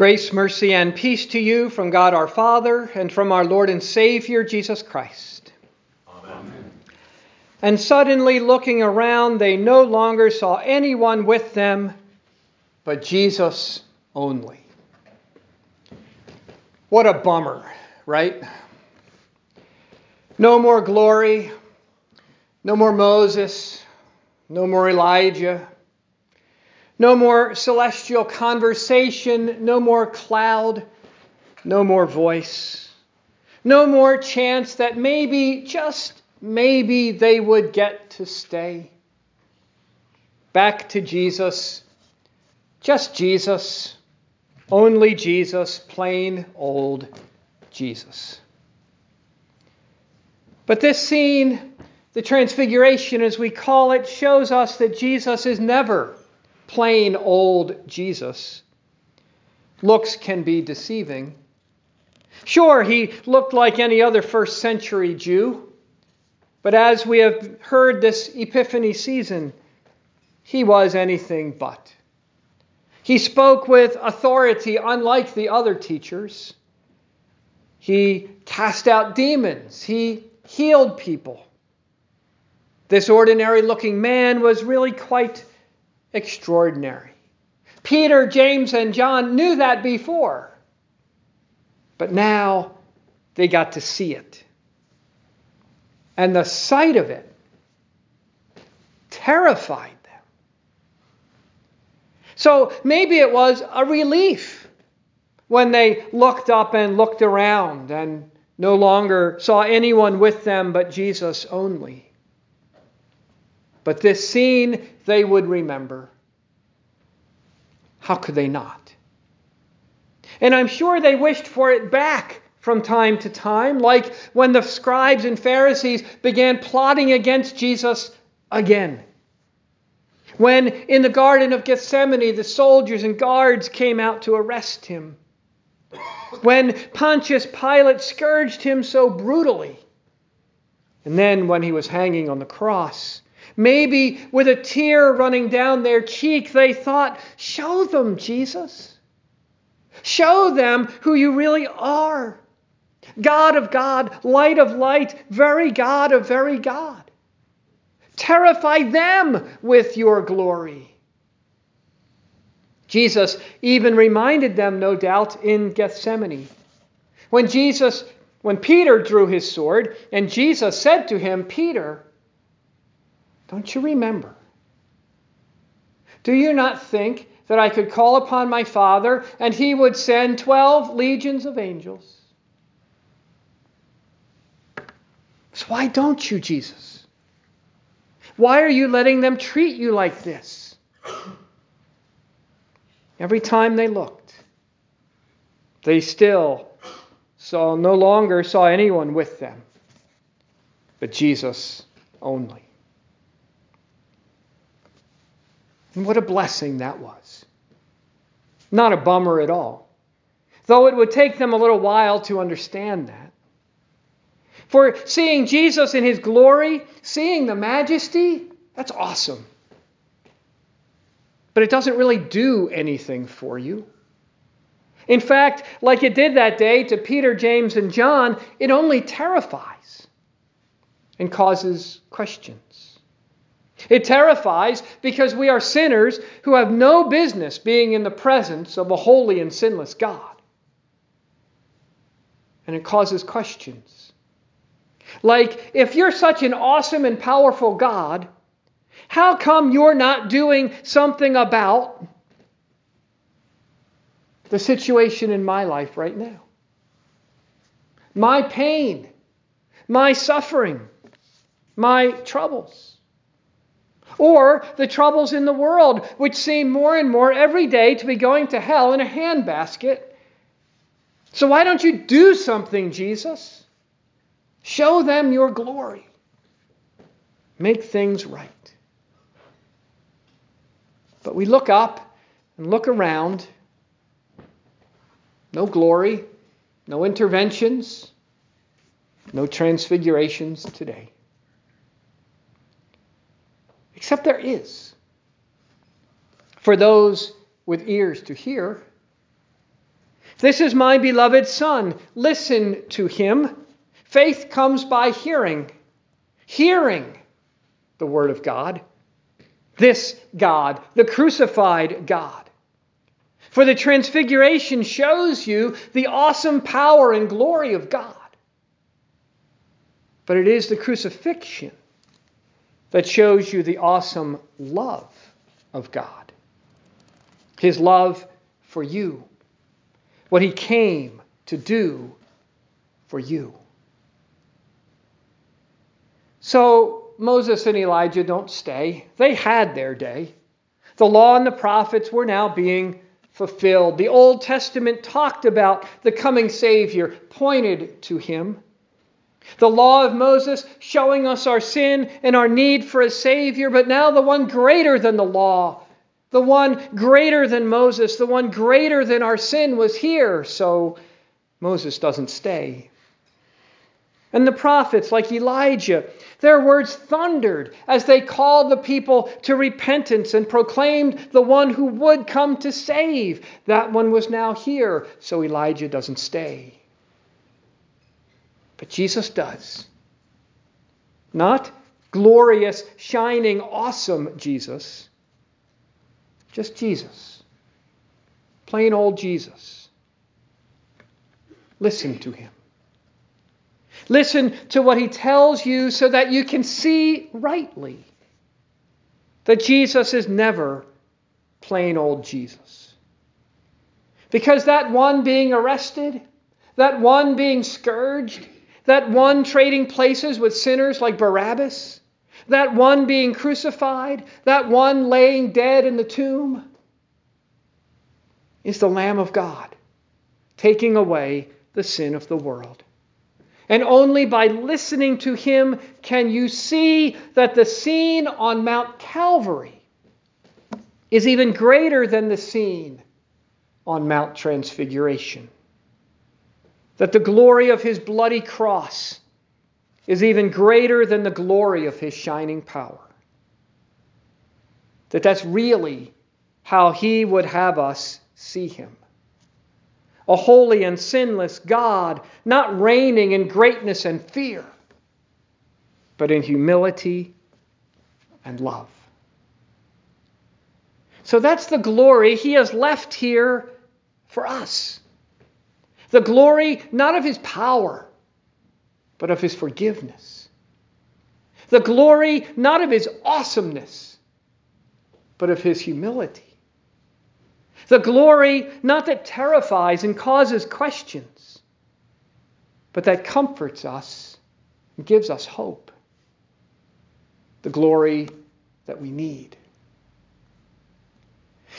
Grace, mercy, and peace to you from God our Father and from our Lord and Savior Jesus Christ. Amen. And suddenly looking around, they no longer saw anyone with them but Jesus only. What a bummer, right? No more glory, no more Moses, no more Elijah, no more celestial conversation, no more cloud, no more voice, no more chance that maybe, just maybe, they would get to stay. Back to Jesus, just Jesus, only Jesus, plain old Jesus. But this scene, the transfiguration as we call it, shows us that Jesus is never plain old Jesus. Looks can be deceiving. Sure, he looked like any other first century Jew, but as we have heard this Epiphany season, he was anything but. He spoke with authority, unlike the other teachers. He cast out demons. He healed people. This ordinary looking man was really quite extraordinary. Peter, James, and John knew that before, but now they got to see it. And the sight of it terrified them. So maybe it was a relief when they looked up and looked around and no longer saw anyone with them but Jesus only. But this scene they would remember. How could they not? And I'm sure they wished for it back from time to time, like when the scribes and Pharisees began plotting against Jesus again. When in the Garden of Gethsemane the soldiers and guards came out to arrest him. When Pontius Pilate scourged him so brutally. And then when he was hanging on the cross Maybe with a tear running down their cheek, they thought, Show them, Jesus. Show them who you really are. God of God, light of light, very God of very God. Terrify them with your glory. Jesus even reminded them, no doubt, in Gethsemane. When Jesus, when Peter drew his sword, and Jesus said to him, Peter, don't you remember? Do you not think that I could call upon my Father and he would send 12 legions of angels? So why don't you, Jesus? Why are you letting them treat you like this? Every time they looked, they still saw no longer saw anyone with them, but Jesus only. And what a blessing that was. Not a bummer at all. Though it would take them a little while to understand that. For seeing Jesus in his glory, seeing the majesty, that's awesome. But it doesn't really do anything for you. In fact, like it did that day to Peter, James, and John, it only terrifies and causes questions. It terrifies because we are sinners who have no business being in the presence of a holy and sinless God. And it causes questions. Like, if you're such an awesome and powerful God, how come you're not doing something about the situation in my life right now? My pain, my suffering, my troubles or the troubles in the world, which seem more and more every day to be going to hell in a handbasket. So why don't you do something, Jesus? Show them your glory. Make things right. But we look up and look around. No glory, no interventions, no transfigurations today. Except there is. For those with ears to hear, This is my beloved Son. Listen to him. Faith comes by hearing, hearing the Word of God. This God, the crucified God. For the transfiguration shows you the awesome power and glory of God. But it is the crucifixion that shows you the awesome love of God. His love for you. What he came to do for you. So Moses and Elijah don't stay. They had their day. The law and the prophets were now being fulfilled. The Old Testament talked about the coming Savior, pointed to him. The law of Moses showing us our sin and our need for a Savior, but now the one greater than the law, the one greater than Moses, the one greater than our sin was here, so Moses doesn't stay. And the prophets, like Elijah, their words thundered as they called the people to repentance and proclaimed the one who would come to save. That one was now here, so Elijah doesn't stay. But Jesus does. Not glorious, shining, awesome Jesus, just Jesus. Plain old Jesus. Listen to him. Listen to what he tells you so that you can see rightly that Jesus is never plain old Jesus. Because that one being arrested, that one being scourged, that one trading places with sinners like Barabbas, that one being crucified, that one laying dead in the tomb, is the Lamb of God, taking away the sin of the world. And only by listening to him can you see that the scene on Mount Calvary is even greater than the scene on Mount Transfiguration. That the glory of his bloody cross is even greater than the glory of his shining power. That that's really how he would have us see him a holy and sinless God, not reigning in greatness and fear, but in humility and love. So that's the glory he has left here for us. The glory not of his power, but of his forgiveness. The glory not of his awesomeness, but of his humility. The glory not that terrifies and causes questions, but that comforts us and gives us hope. The glory that we need.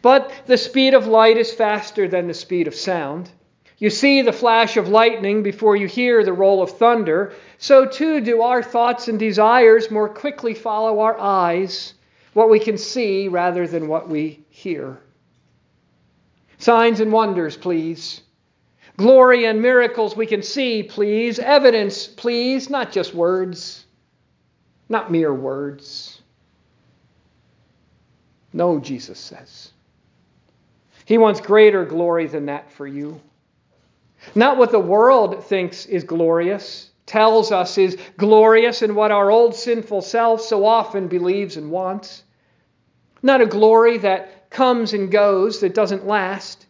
But the speed of light is faster than the speed of sound. You see the flash of lightning before you hear the roll of thunder. So too do our thoughts and desires more quickly follow our eyes, what we can see rather than what we hear. Signs and wonders, please. Glory and miracles we can see, please. Evidence, please, not just words, not mere words. No, Jesus says. He wants greater glory than that for you. Not what the world thinks is glorious, tells us is glorious, and what our old sinful self so often believes and wants. Not a glory that comes and goes, that doesn't last,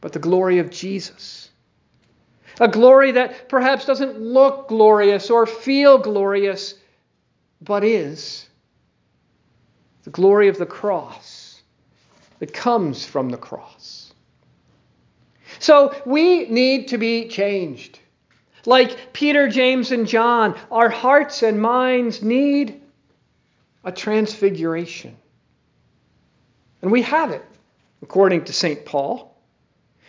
but the glory of Jesus. A glory that perhaps doesn't look glorious or feel glorious, but is the glory of the cross that comes from the cross. So we need to be changed. Like Peter, James, and John, our hearts and minds need a transfiguration. And we have it, according to St. Paul.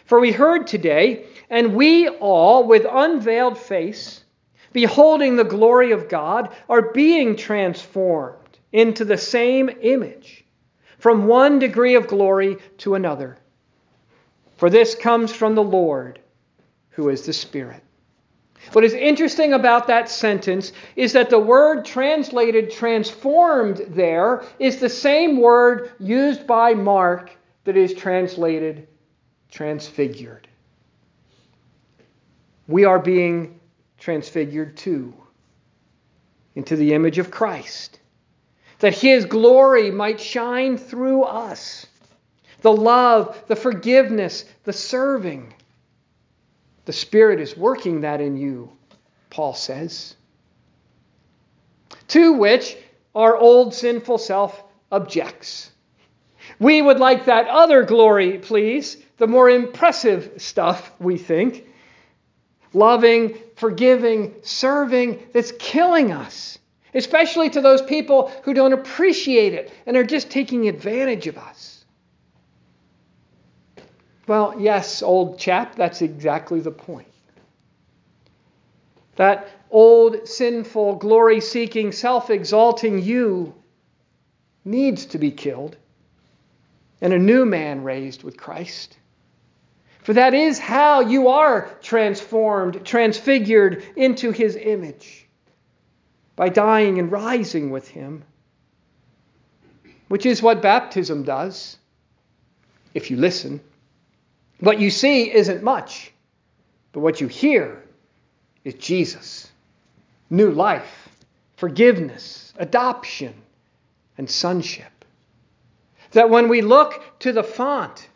For we heard today, and we all, with unveiled face, beholding the glory of God, are being transformed into the same image, from one degree of glory to another. For this comes from the Lord, who is the Spirit. What is interesting about that sentence is that the word translated transformed there is the same word used by Mark that is translated transfigured. We are being transfigured too into the image of Christ, that his glory might shine through us. The love, the forgiveness, the serving. The Spirit is working that in you, Paul says. To which our old sinful self objects. We would like that other glory, please, the more impressive stuff, we think. Loving, forgiving, serving, that's killing us, especially to those people who don't appreciate it and are just taking advantage of us. Well, yes, old chap, that's exactly the point. That old, sinful, glory seeking, self exalting you needs to be killed and a new man raised with Christ. For that is how you are transformed, transfigured into his image by dying and rising with him, which is what baptism does, if you listen. What you see isn't much, but what you hear is Jesus. New life, forgiveness, adoption, and sonship. That when we look to the font,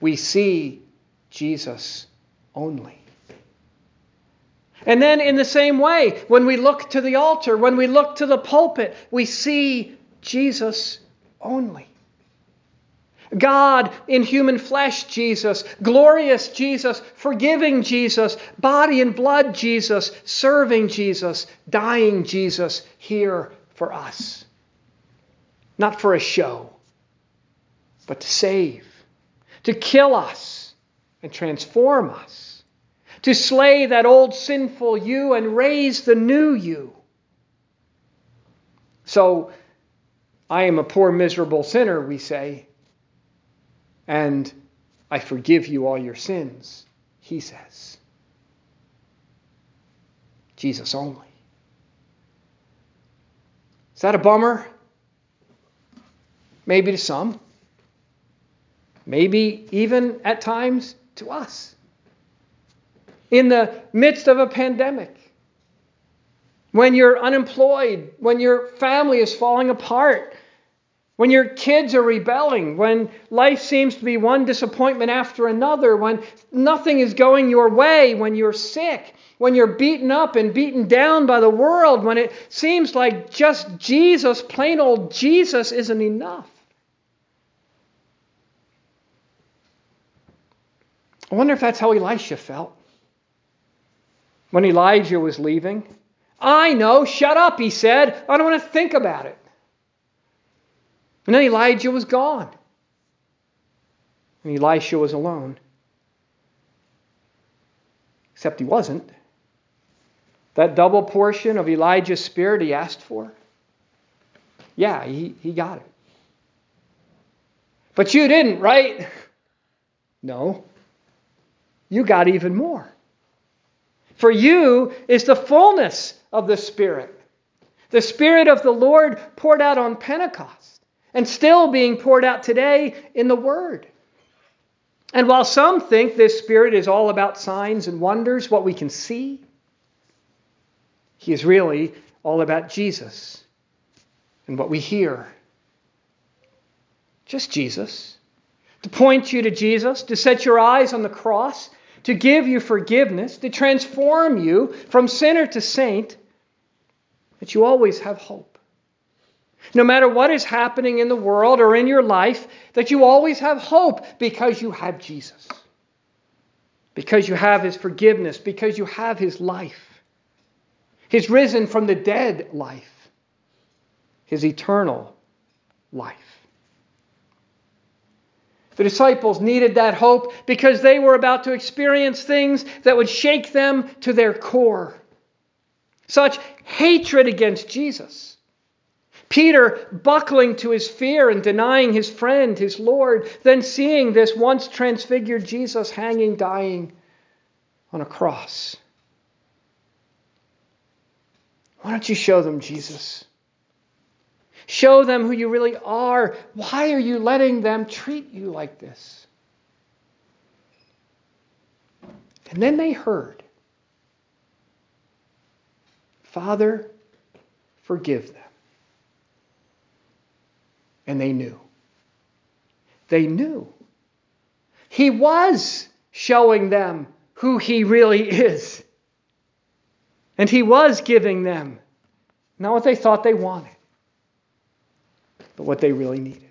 we see Jesus only. And then, in the same way, when we look to the altar, when we look to the pulpit, we see Jesus only. God in human flesh, Jesus, glorious Jesus, forgiving Jesus, body and blood Jesus, serving Jesus, dying Jesus here for us. Not for a show, but to save, to kill us and transform us, to slay that old sinful you and raise the new you. So, I am a poor, miserable sinner, we say and I forgive you all your sins, he says. Jesus only. Is that a bummer? Maybe to some. Maybe even at times to us. In the midst of a pandemic, when you're unemployed, when your family is falling apart, when your kids are rebelling, when life seems to be one disappointment after another, when nothing is going your way, when you're sick, when you're beaten up and beaten down by the world, when it seems like just Jesus, plain old Jesus, isn't enough. I wonder if that's how Elisha felt when Elijah was leaving. I know, shut up, he said. I don't want to think about it. And then Elijah was gone. And Elisha was alone. Except he wasn't. That double portion of Elijah's spirit he asked for, yeah, he, he got it. But you didn't, right? No. You got even more. For you is the fullness of the Spirit. The Spirit of the Lord poured out on Pentecost and still being poured out today in the Word. And while some think this Spirit is all about signs and wonders, what we can see, He is really all about Jesus and what we hear. Just Jesus. To point you to Jesus, to set your eyes on the cross, to give you forgiveness, to transform you from sinner to saint, that you always have hope no matter what is happening in the world or in your life, that you always have hope because you have Jesus, because you have His forgiveness, because you have His life, His risen from the dead life, His eternal life. The disciples needed that hope because they were about to experience things that would shake them to their core. Such hatred against Jesus Peter buckling to his fear and denying his friend, his Lord, then seeing this once transfigured Jesus hanging, dying on a cross. Why don't you show them Jesus? Show them who you really are. Why are you letting them treat you like this? And then they heard, Father, forgive them. And they knew. They knew. He was showing them who he really is. And he was giving them not what they thought they wanted, but what they really needed.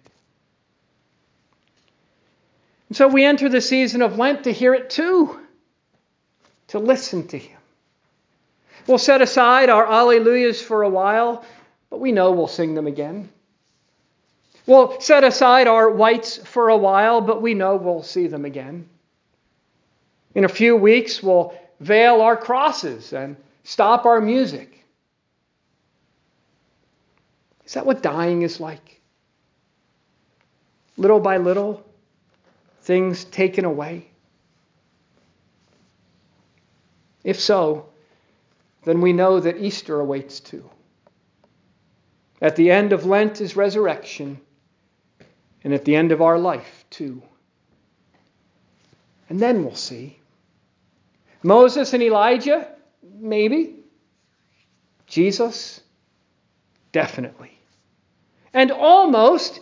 And so we enter the season of Lent to hear it too, to listen to him. We'll set aside our Alleluias for a while, but we know we'll sing them again. We'll set aside our whites for a while, but we know we'll see them again. In a few weeks, we'll veil our crosses and stop our music. Is that what dying is like? Little by little, things taken away? If so, then we know that Easter awaits too. At the end of Lent is resurrection, and at the end of our life, too. And then we'll see. Moses and Elijah, maybe. Jesus, definitely. And almost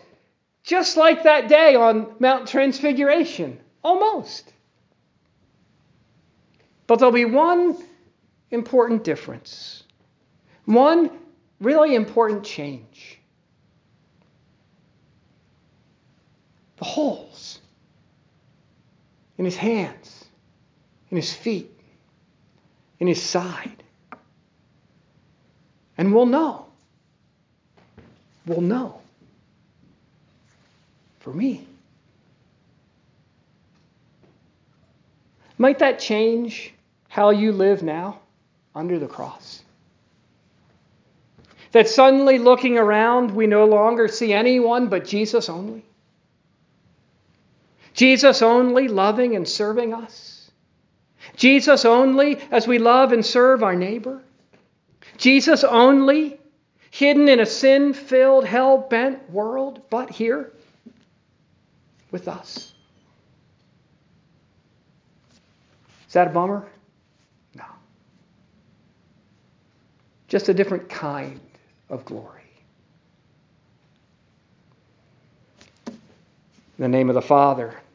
just like that day on Mount Transfiguration. Almost. But there'll be one important difference, one really important change. The holes in his hands, in his feet, in his side. And we'll know. We'll know. For me. Might that change how you live now under the cross? That suddenly looking around, we no longer see anyone but Jesus only? Jesus only loving and serving us? Jesus only as we love and serve our neighbor? Jesus only hidden in a sin filled, hell bent world, but here with us. Is that a bummer? No. Just a different kind of glory. In the name of the Father,